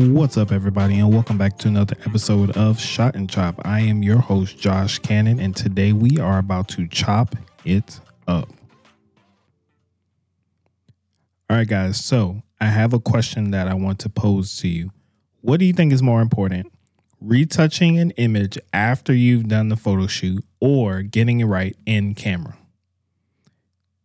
What's up, everybody, and welcome back to another episode of Shot and Chop. I am your host, Josh Cannon, and today we are about to chop it up. All right, guys, so I have a question that I want to pose to you. What do you think is more important? Retouching an image after you've done the photo shoot or getting it right in camera?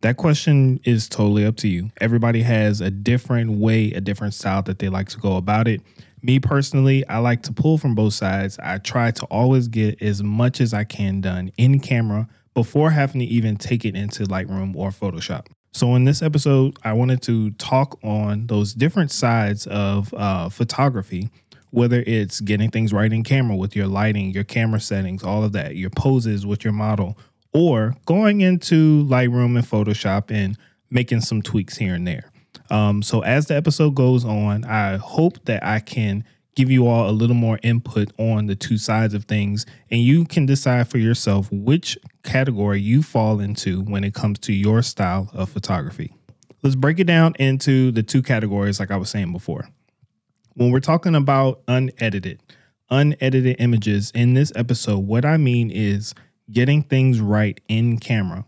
That question is totally up to you. Everybody has a different way, a different style that they like to go about it. Me personally, I like to pull from both sides. I try to always get as much as I can done in camera before having to even take it into Lightroom or Photoshop. So, in this episode, I wanted to talk on those different sides of uh, photography, whether it's getting things right in camera with your lighting, your camera settings, all of that, your poses with your model, or going into Lightroom and Photoshop and making some tweaks here and there. Um, so as the episode goes on, I hope that I can give you all a little more input on the two sides of things, and you can decide for yourself which category you fall into when it comes to your style of photography. Let's break it down into the two categories, like I was saying before. When we're talking about unedited, unedited images in this episode, what I mean is getting things right in camera.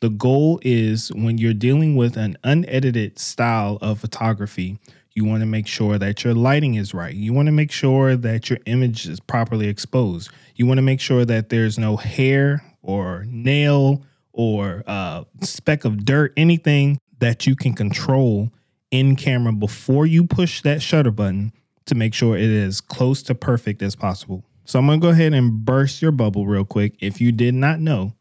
The goal is when you're dealing with an unedited style of photography, you want to make sure that your lighting is right. You want to make sure that your image is properly exposed. You want to make sure that there's no hair or nail or uh, speck of dirt, anything that you can control in camera before you push that shutter button to make sure it is close to perfect as possible. So I'm going to go ahead and burst your bubble real quick. If you did not know,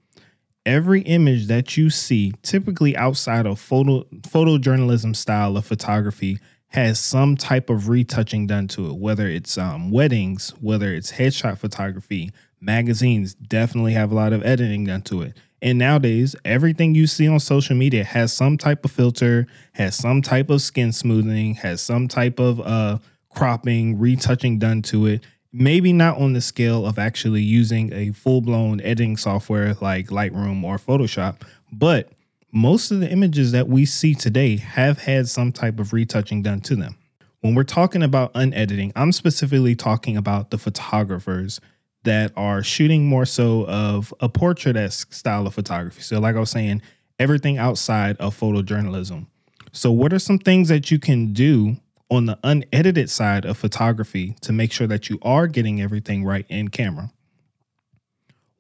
every image that you see, typically outside of photo photojournalism style of photography, has some type of retouching done to it. Whether it's um, weddings, whether it's headshot photography, magazines definitely have a lot of editing done to it. And nowadays, everything you see on social media has some type of filter, has some type of skin smoothing, has some type of uh, cropping, retouching done to it maybe not on the scale of actually using a full blown editing software like Lightroom or Photoshop, but most of the images that we see today have had some type of retouching done to them. When we're talking about unediting, I'm specifically talking about the photographers that are shooting more so of a portrait esque style of photography. So, like I was saying, everything outside of photojournalism. So, what are some things that you can do on the unedited side of photography to make sure that you are getting everything right in camera?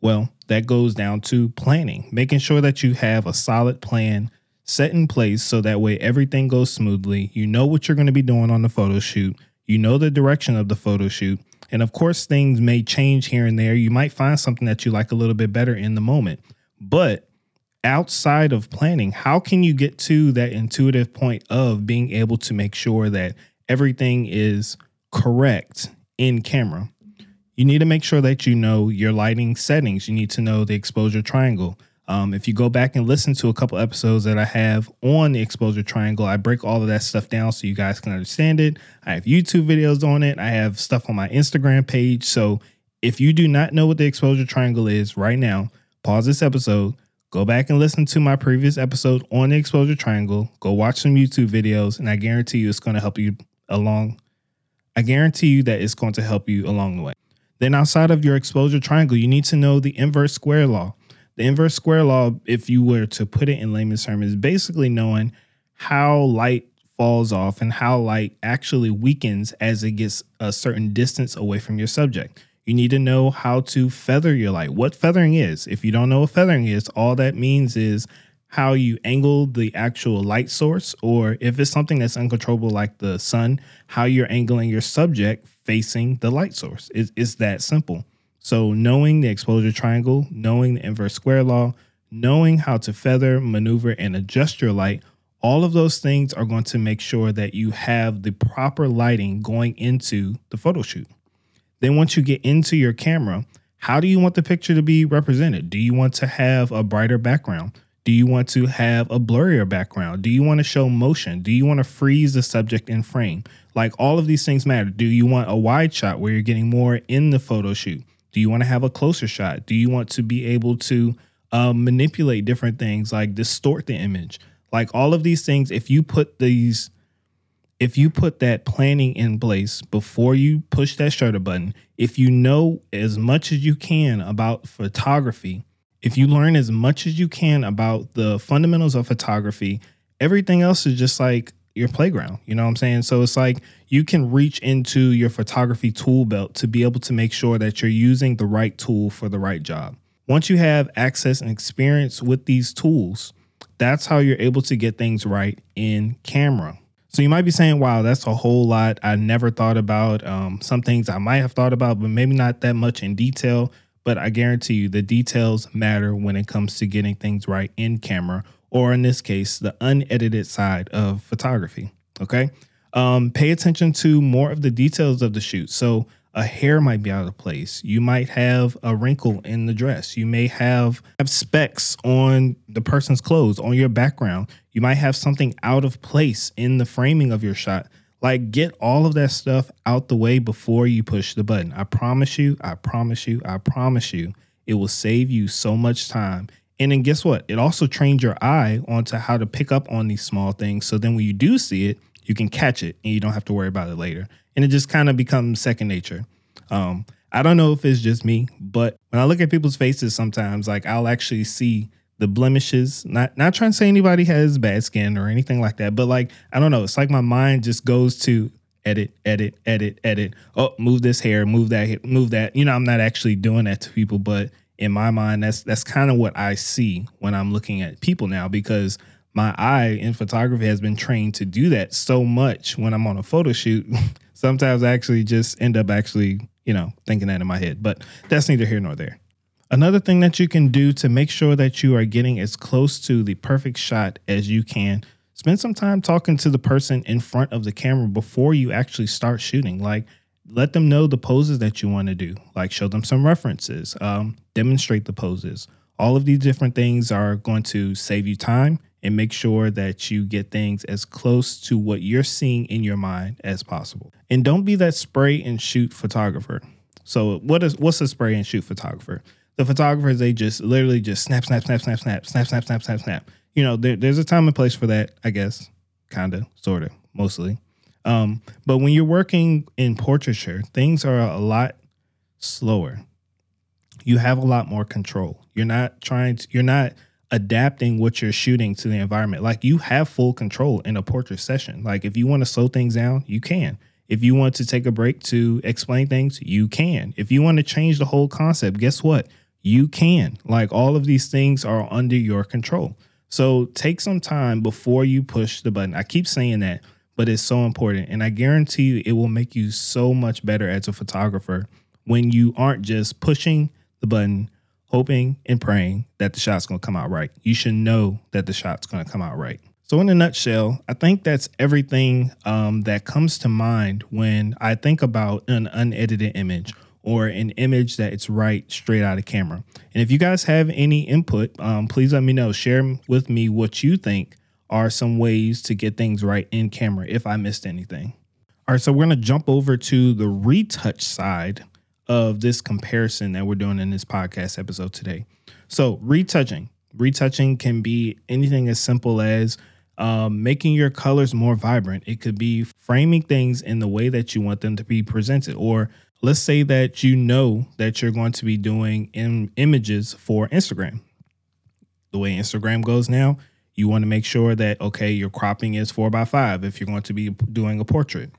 Well, that goes down to planning, making sure that you have a solid plan set in place so that way everything goes smoothly. You know what you're going to be doing on the photo shoot, you know the direction of the photo shoot. And of course, things may change here and there. You might find something that you like a little bit better in the moment. But outside of planning, how can you get to that intuitive point of being able to make sure that everything is correct in camera? You need to make sure that you know your lighting settings. You need to know the exposure triangle. Um, if you go back and listen to a couple episodes that I have on the exposure triangle, I break all of that stuff down so you guys can understand it. I have YouTube videos on it. I have stuff on my Instagram page. So if you do not know what the exposure triangle is right now, pause this episode, Go back and listen to my previous episode on the exposure triangle. Go watch some YouTube videos, and I guarantee you it's going to help you along. I guarantee you that it's going to help you along the way. Then, outside of your exposure triangle, you need to know the inverse square law. The inverse square law, if you were to put it in layman's terms, is basically knowing how light falls off and how light actually weakens as it gets a certain distance away from your subject. You need to know how to feather your light. What feathering is. If you don't know what feathering is, all that means is how you angle the actual light source, or if it's something that's uncontrollable like the sun, how you're angling your subject facing the light source. It, it's that simple. So, knowing the exposure triangle, knowing the inverse square law, knowing how to feather, maneuver, and adjust your light, all of those things are going to make sure that you have the proper lighting going into the photo shoot. Then once you get into your camera, how do you want the picture to be represented? Do you want to have a brighter background? Do you want to have a blurrier background? Do you want to show motion? Do you want to freeze the subject in frame? Like all of these things matter. Do you want a wide shot where you're getting more in the photo shoot? Do you want to have a closer shot? Do you want to be able to uh, manipulate different things like distort the image? Like all of these things, if you put these if you put that planning in place before you push that shutter button, if you know as much as you can about photography, if you learn as much as you can about the fundamentals of photography, everything else is just like your playground. You know what I'm saying? So it's like you can reach into your photography tool belt to be able to make sure that you're using the right tool for the right job. Once you have access and experience with these tools, that's how you're able to get things right in camera. So you might be saying, wow, that's a whole lot I never thought about. Um, some things I might have thought about, but maybe not that much in detail. But I guarantee you the details matter when it comes to getting things right in camera or in this case, the unedited side of photography. Okay. Um, pay attention to more of the details of the shoot. So, a hair might be out of place. You might have a wrinkle in the dress. You may have, have specks on the person's clothes, on your background. You might have something out of place in the framing of your shot. Like, get all of that stuff out the way before you push the button. I promise you, I promise you, I promise you, it will save you so much time and then guess what? It also trains your eye onto how to pick up on these small things. So then when you do see it, you can catch it and you don't have to worry about it later. And it just kind of becomes second nature. Um, I don't know if it's just me, but when I look at people's faces sometimes, like I'll actually see the blemishes. Not not trying to say anybody has bad skin or anything like that, but like I don't know, it's like my mind just goes to edit, edit, edit, edit. Oh, move this hair, move that, move that. You know, I'm not actually doing that to people, but in my mind, that's that's kind of what I see when I'm looking at people now because my eye in photography has been trained to do that so much when I'm on a photo shoot. Sometimes I actually just end up actually, you know, thinking that in my head, but that's neither here nor there. Another thing that you can do to make sure that you are getting as close to the perfect shot as you can, spend some time talking to the person in front of the camera before you actually start shooting. Like, let them know the poses that you want to do like show them some references um, demonstrate the poses all of these different things are going to save you time and make sure that you get things as close to what you're seeing in your mind as possible. And don't be that spray and shoot photographer. So what is what's a spray and shoot photographer? The photographers they just literally just snap snap snap snap snap snap snap snap snap snap. You know there, there's a time and place for that i guess kind of sort of mostly. Um, but when you're working in portraiture, things are a lot slower. You have a lot more control. You're not trying to, you're not adapting what you're shooting to the environment. Like you have full control in a portrait session. Like if you want to slow things down, you can. If you want to take a break to explain things, you can. If you want to change the whole concept, guess what? You can. Like all of these things are under your control. So take some time before you push the button. I keep saying that but it's so important. And I guarantee you, it will make you so much better as a photographer when you aren't just pushing the button, hoping and praying that the shot's gonna come out right. You should know that the shot's gonna come out right. So, in a nutshell, I think that's everything um, that comes to mind when I think about an unedited image or an image that it's right straight out of camera. And if you guys have any input, um, please let me know. Share with me what you think are some ways to get things right in camera if I missed anything. All right, so we're gonna jump over to the retouch side of this comparison that we're doing in this podcast episode today. So, retouching. Retouching can be anything as simple as um, making your colors more vibrant. It could be framing things in the way that you want them to be presented. Or let's say that you know that you're going to be doing in images for Instagram. The way Instagram goes now, you want to make sure that, okay, your cropping is four by five if you're going to be doing a portrait.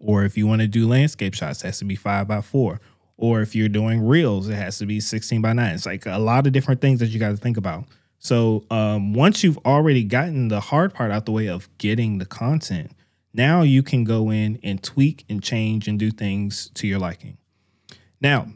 Or if you want to do landscape shots, it has to be five by four. Or if you're doing reels, it has to be 16 by nine. It's like a lot of different things that you got to think about. So um, once you've already gotten the hard part out the way of getting the content, now you can go in and tweak and change and do things to your liking. Now,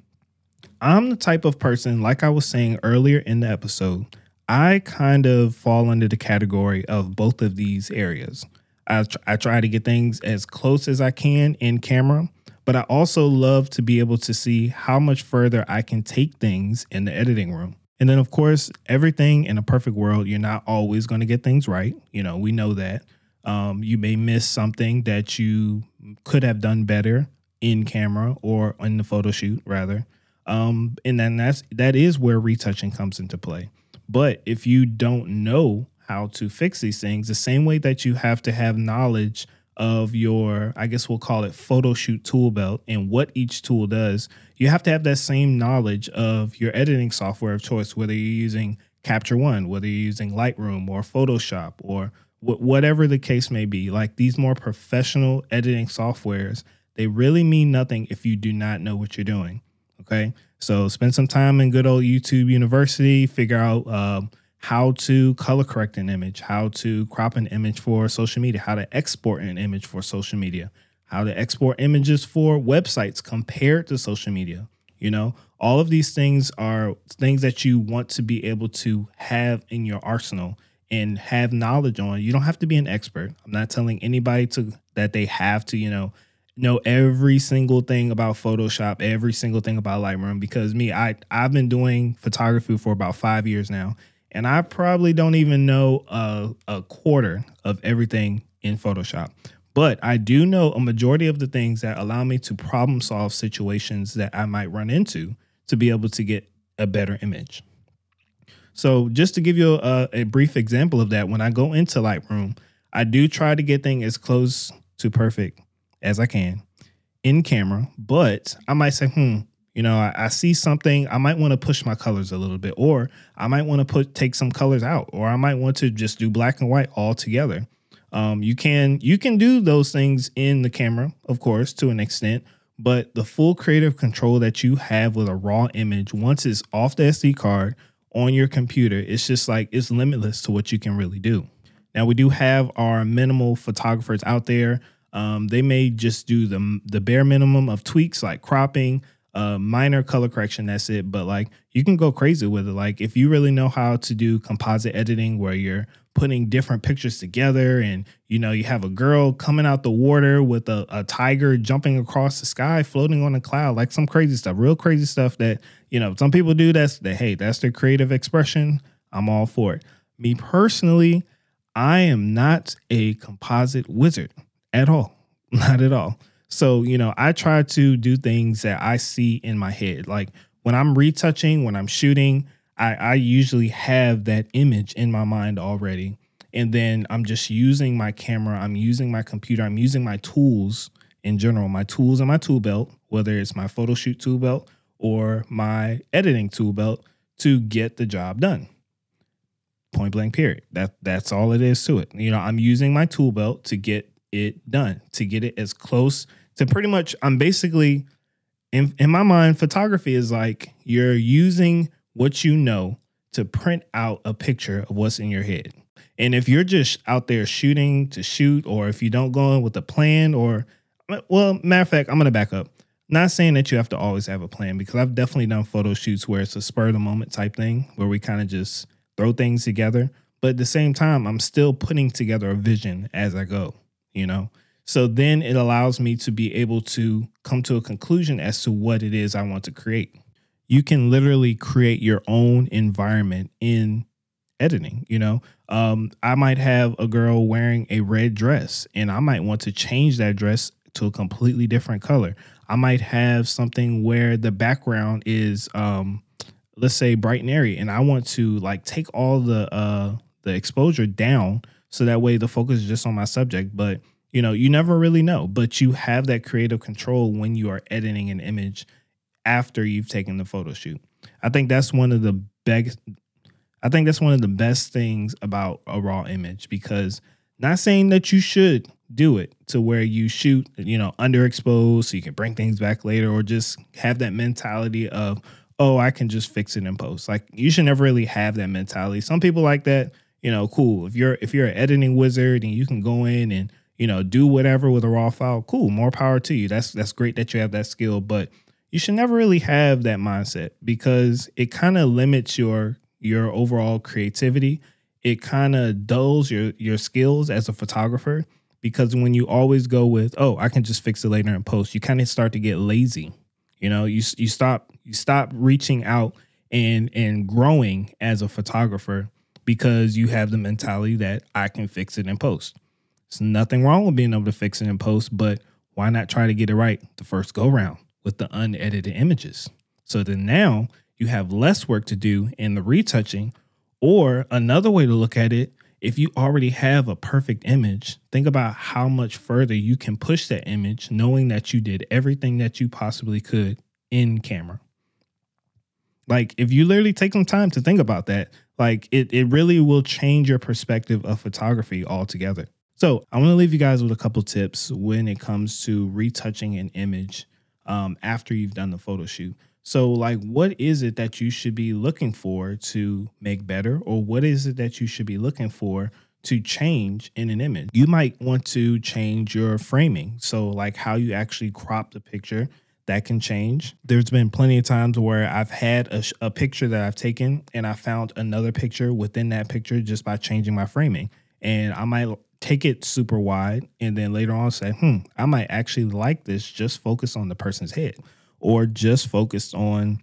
I'm the type of person, like I was saying earlier in the episode, I kind of fall under the category of both of these areas. I, tr- I try to get things as close as I can in camera, but I also love to be able to see how much further I can take things in the editing room. And then, of course, everything in a perfect world, you're not always going to get things right. You know, we know that. Um, you may miss something that you could have done better in camera or in the photo shoot, rather. Um, and then that's that is where retouching comes into play. But if you don't know how to fix these things, the same way that you have to have knowledge of your, I guess we'll call it photo shoot tool belt and what each tool does, you have to have that same knowledge of your editing software of choice, whether you're using Capture One, whether you're using Lightroom or Photoshop or wh- whatever the case may be. Like these more professional editing softwares, they really mean nothing if you do not know what you're doing. Okay. So spend some time in good old YouTube University, figure out, um, how to color correct an image, how to crop an image for social media, how to export an image for social media, how to export images for websites compared to social media. You know, all of these things are things that you want to be able to have in your arsenal and have knowledge on. You don't have to be an expert. I'm not telling anybody to that they have to, you know, know every single thing about Photoshop, every single thing about Lightroom because me, I I've been doing photography for about 5 years now and I probably don't even know a, a quarter of everything in Photoshop. But I do know a majority of the things that allow me to problem solve situations that I might run into to be able to get a better image. So, just to give you a, a brief example of that, when I go into Lightroom, I do try to get things as close to perfect as I can in camera, but I might say, hmm, you know, I, I see something, I might want to push my colors a little bit, or I might want to put take some colors out, or I might want to just do black and white all together. Um, you can you can do those things in the camera, of course, to an extent, but the full creative control that you have with a raw image once it's off the SD card on your computer, it's just like it's limitless to what you can really do. Now we do have our minimal photographers out there. Um, they may just do the the bare minimum of tweaks like cropping, uh, minor color correction. That's it. But like you can go crazy with it. Like if you really know how to do composite editing, where you're putting different pictures together, and you know you have a girl coming out the water with a, a tiger jumping across the sky, floating on a cloud, like some crazy stuff, real crazy stuff that you know some people do. That's that. Hey, that's their creative expression. I'm all for it. Me personally, I am not a composite wizard at all. Not at all. So, you know, I try to do things that I see in my head. Like when I'm retouching, when I'm shooting, I, I usually have that image in my mind already. And then I'm just using my camera, I'm using my computer, I'm using my tools in general, my tools and my tool belt, whether it's my photo shoot tool belt or my editing tool belt to get the job done. Point blank period. That that's all it is to it. You know, I'm using my tool belt to get it done, to get it as close to pretty much, I'm basically, in, in my mind, photography is like you're using what you know to print out a picture of what's in your head. And if you're just out there shooting to shoot, or if you don't go in with a plan, or, well, matter of fact, I'm going to back up. Not saying that you have to always have a plan because I've definitely done photo shoots where it's a spur of the moment type thing where we kind of just throw things together. But at the same time, I'm still putting together a vision as I go you know? So then it allows me to be able to come to a conclusion as to what it is I want to create. You can literally create your own environment in editing, you know? Um, I might have a girl wearing a red dress and I might want to change that dress to a completely different color. I might have something where the background is um let's say bright and airy and I want to like take all the uh the exposure down so that way the focus is just on my subject but you know you never really know but you have that creative control when you are editing an image after you've taken the photo shoot. I think that's one of the best i think that's one of the best things about a raw image because not saying that you should do it to where you shoot you know underexposed so you can bring things back later or just have that mentality of oh i can just fix it in post. Like you should never really have that mentality. Some people like that you know, cool. If you're if you're an editing wizard and you can go in and you know do whatever with a raw file, cool. More power to you. That's that's great that you have that skill, but you should never really have that mindset because it kind of limits your your overall creativity. It kind of dulls your your skills as a photographer because when you always go with, oh, I can just fix it later in post, you kind of start to get lazy. You know, you you stop you stop reaching out and and growing as a photographer because you have the mentality that I can fix it in post. There's nothing wrong with being able to fix it in post, but why not try to get it right the first go round with the unedited images? So then now you have less work to do in the retouching. Or another way to look at it if you already have a perfect image, think about how much further you can push that image knowing that you did everything that you possibly could in camera. Like if you literally take some time to think about that, like it it really will change your perspective of photography altogether. So I want to leave you guys with a couple tips when it comes to retouching an image um, after you've done the photo shoot. So, like, what is it that you should be looking for to make better, or what is it that you should be looking for to change in an image? You might want to change your framing. So, like, how you actually crop the picture that can change. There's been plenty of times where I've had a, a, picture that I've taken and I found another picture within that picture just by changing my framing. And I might take it super wide and then later on say, hmm, I might actually like this, just focus on the person's head or just focused on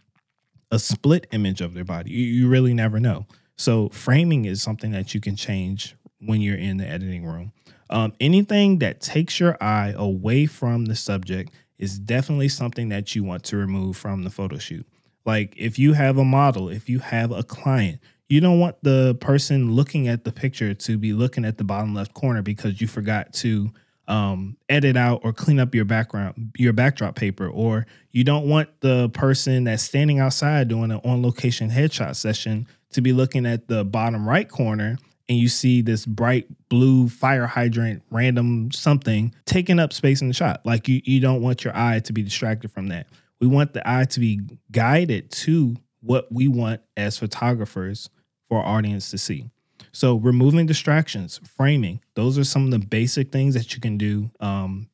a split image of their body. You, you really never know. So framing is something that you can change when you're in the editing room. Um, anything that takes your eye away from the subject is definitely something that you want to remove from the photo shoot. Like if you have a model, if you have a client, you don't want the person looking at the picture to be looking at the bottom left corner because you forgot to um, edit out or clean up your background, your backdrop paper, or you don't want the person that's standing outside doing an on location headshot session to be looking at the bottom right corner and you see this bright blue fire hydrant, random something taking up space in the shot. Like you, you don't want your eye to be distracted from that. We want the eye to be guided to what we want as photographers for our audience to see. So removing distractions, framing, those are some of the basic things that you can do um,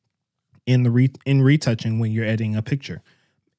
in the re- in retouching when you're editing a picture.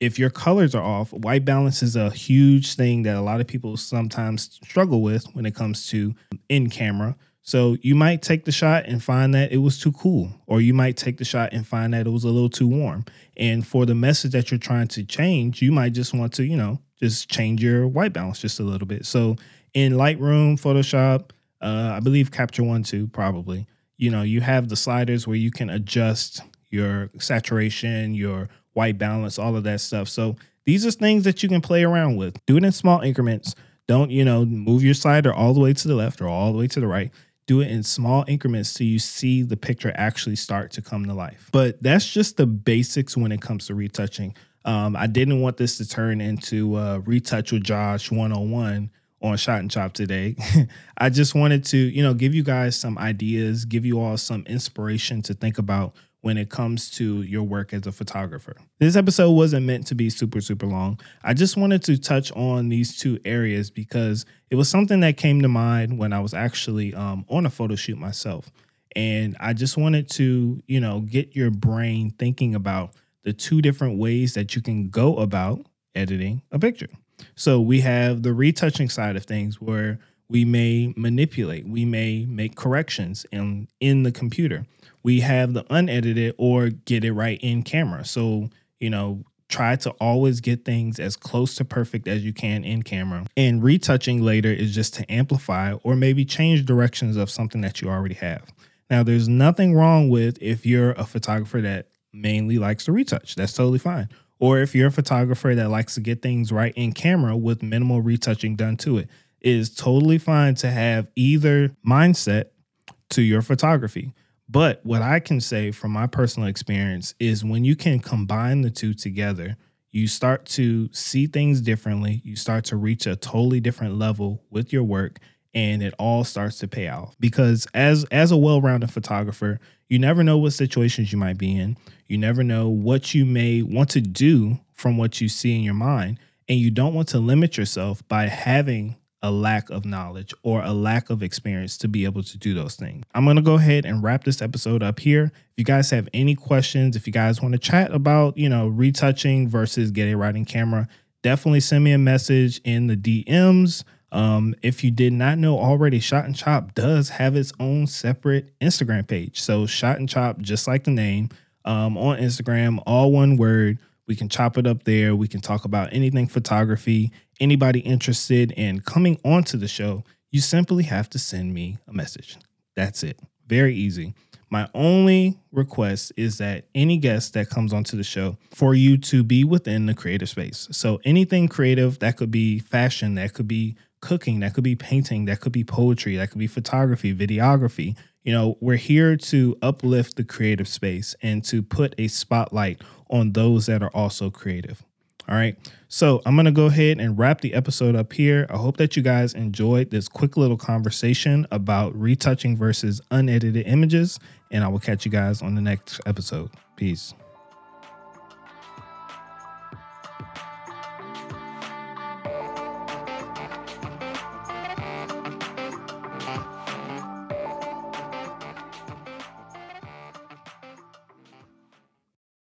If your colors are off, white balance is a huge thing that a lot of people sometimes struggle with when it comes to in camera. So you might take the shot and find that it was too cool, or you might take the shot and find that it was a little too warm. And for the message that you're trying to change, you might just want to, you know, just change your white balance just a little bit. So in Lightroom, Photoshop, uh, I believe Capture One too, probably. You know, you have the sliders where you can adjust your saturation, your white balance, all of that stuff. So these are things that you can play around with. Do it in small increments. Don't, you know, move your slider all the way to the left or all the way to the right. Do it in small increments so you see the picture actually start to come to life. But that's just the basics when it comes to retouching. Um, I didn't want this to turn into uh, Retouch with Josh 101 on Shot and Chop today. I just wanted to, you know, give you guys some ideas, give you all some inspiration to think about when it comes to your work as a photographer. This episode wasn't meant to be super, super long. I just wanted to touch on these two areas because it was something that came to mind when I was actually um, on a photo shoot myself. And I just wanted to, you know, get your brain thinking about the two different ways that you can go about editing a picture. So we have the retouching side of things where we may manipulate, we may make corrections in in the computer. We have the unedited or get it right in camera. So, you know, try to always get things as close to perfect as you can in camera. And retouching later is just to amplify or maybe change directions of something that you already have. Now, there's nothing wrong with if you're a photographer that mainly likes to retouch. That's totally fine or if you're a photographer that likes to get things right in camera with minimal retouching done to it, is totally fine to have either mindset to your photography. But what I can say from my personal experience is when you can combine the two together, you start to see things differently. You start to reach a totally different level with your work and it all starts to pay off because as as a well-rounded photographer you never know what situations you might be in you never know what you may want to do from what you see in your mind and you don't want to limit yourself by having a lack of knowledge or a lack of experience to be able to do those things. I'm going to go ahead and wrap this episode up here. If you guys have any questions, if you guys want to chat about, you know, retouching versus getting right in camera, definitely send me a message in the DMs. Um, if you did not know already, Shot and Chop does have its own separate Instagram page. So Shot and Chop, just like the name, um, on Instagram, all one word. We can chop it up there. We can talk about anything photography. Anybody interested in coming onto the show, you simply have to send me a message. That's it. Very easy. My only request is that any guest that comes onto the show for you to be within the creative space. So anything creative that could be fashion, that could be cooking, that could be painting, that could be poetry, that could be photography, videography. You know, we're here to uplift the creative space and to put a spotlight on those that are also creative. All right. So I'm going to go ahead and wrap the episode up here. I hope that you guys enjoyed this quick little conversation about retouching versus unedited images. And I will catch you guys on the next episode. Peace.